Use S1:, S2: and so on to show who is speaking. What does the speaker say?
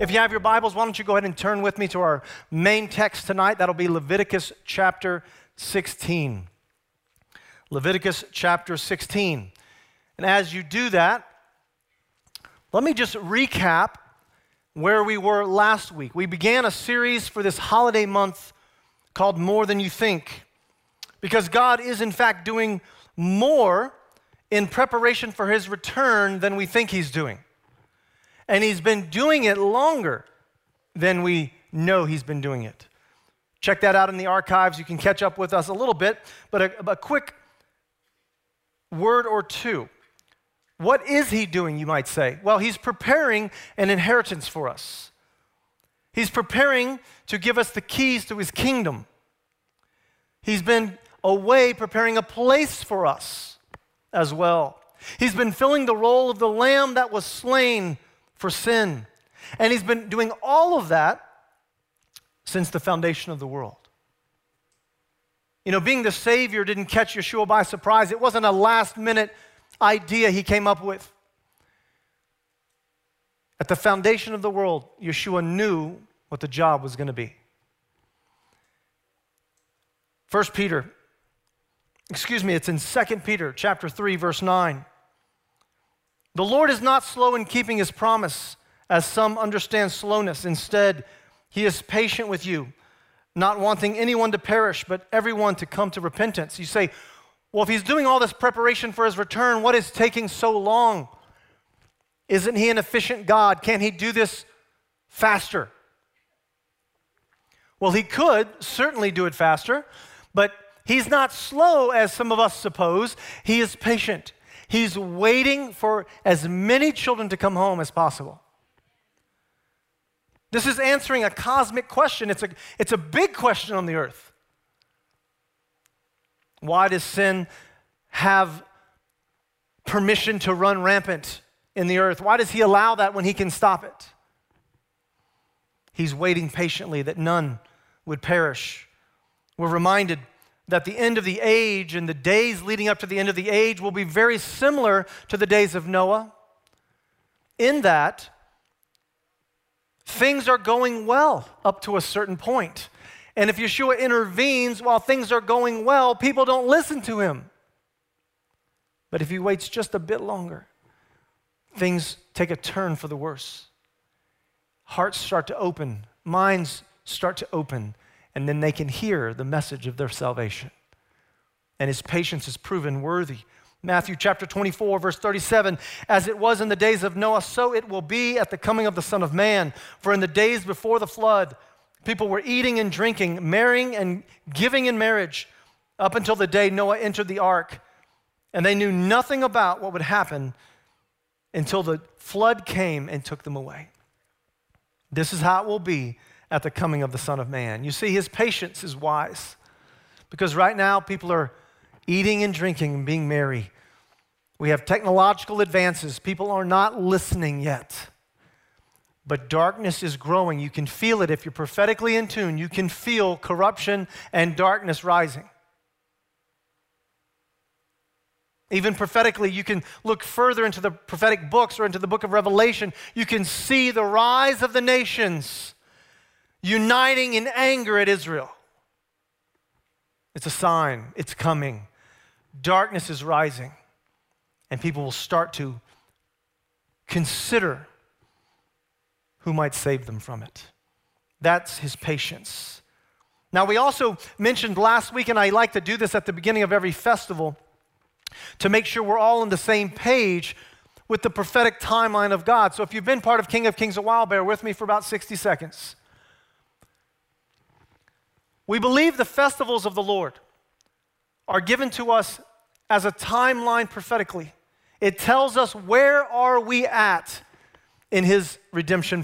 S1: If you have your Bibles, why don't you go ahead and turn with me to our main text tonight? That'll be Leviticus chapter 16. Leviticus chapter 16. And as you do that, let me just recap where we were last week. We began a series for this holiday month called More Than You Think, because God is, in fact, doing more in preparation for his return than we think he's doing. And he's been doing it longer than we know he's been doing it. Check that out in the archives. You can catch up with us a little bit, but a, a quick word or two. What is he doing, you might say? Well, he's preparing an inheritance for us. He's preparing to give us the keys to his kingdom. He's been away preparing a place for us as well. He's been filling the role of the lamb that was slain for sin. And he's been doing all of that since the foundation of the world. You know, being the Savior didn't catch Yeshua by surprise. It wasn't a last minute idea he came up with. At the foundation of the world, Yeshua knew what the job was going to be. 1 Peter, excuse me, it's in 2 Peter chapter 3, verse 9. The Lord is not slow in keeping his promise, as some understand slowness. Instead, he is patient with you, not wanting anyone to perish, but everyone to come to repentance. You say, well, if he's doing all this preparation for his return, what is taking so long? Isn't he an efficient God? Can't he do this faster? Well, he could certainly do it faster, but he's not slow as some of us suppose. He is patient. He's waiting for as many children to come home as possible. This is answering a cosmic question. It's a, it's a big question on the earth. Why does sin have permission to run rampant in the earth? Why does he allow that when he can stop it? He's waiting patiently that none would perish. We're reminded that the end of the age and the days leading up to the end of the age will be very similar to the days of Noah, in that things are going well up to a certain point. And if Yeshua intervenes while things are going well, people don't listen to him. But if he waits just a bit longer, things take a turn for the worse. Hearts start to open, minds start to open, and then they can hear the message of their salvation. And his patience is proven worthy. Matthew chapter 24, verse 37 As it was in the days of Noah, so it will be at the coming of the Son of Man. For in the days before the flood, people were eating and drinking, marrying and giving in marriage, up until the day Noah entered the ark. And they knew nothing about what would happen until the flood came and took them away. This is how it will be at the coming of the Son of Man. You see, his patience is wise because right now people are eating and drinking and being merry. We have technological advances. People are not listening yet. But darkness is growing. You can feel it if you're prophetically in tune. You can feel corruption and darkness rising. Even prophetically, you can look further into the prophetic books or into the book of Revelation. You can see the rise of the nations uniting in anger at Israel. It's a sign, it's coming. Darkness is rising, and people will start to consider who might save them from it. That's his patience. Now, we also mentioned last week, and I like to do this at the beginning of every festival to make sure we're all on the same page with the prophetic timeline of God. So, if you've been part of King of Kings a while, bear with me for about 60 seconds. We believe the festivals of the Lord are given to us as a timeline prophetically. It tells us where are we at in his redemption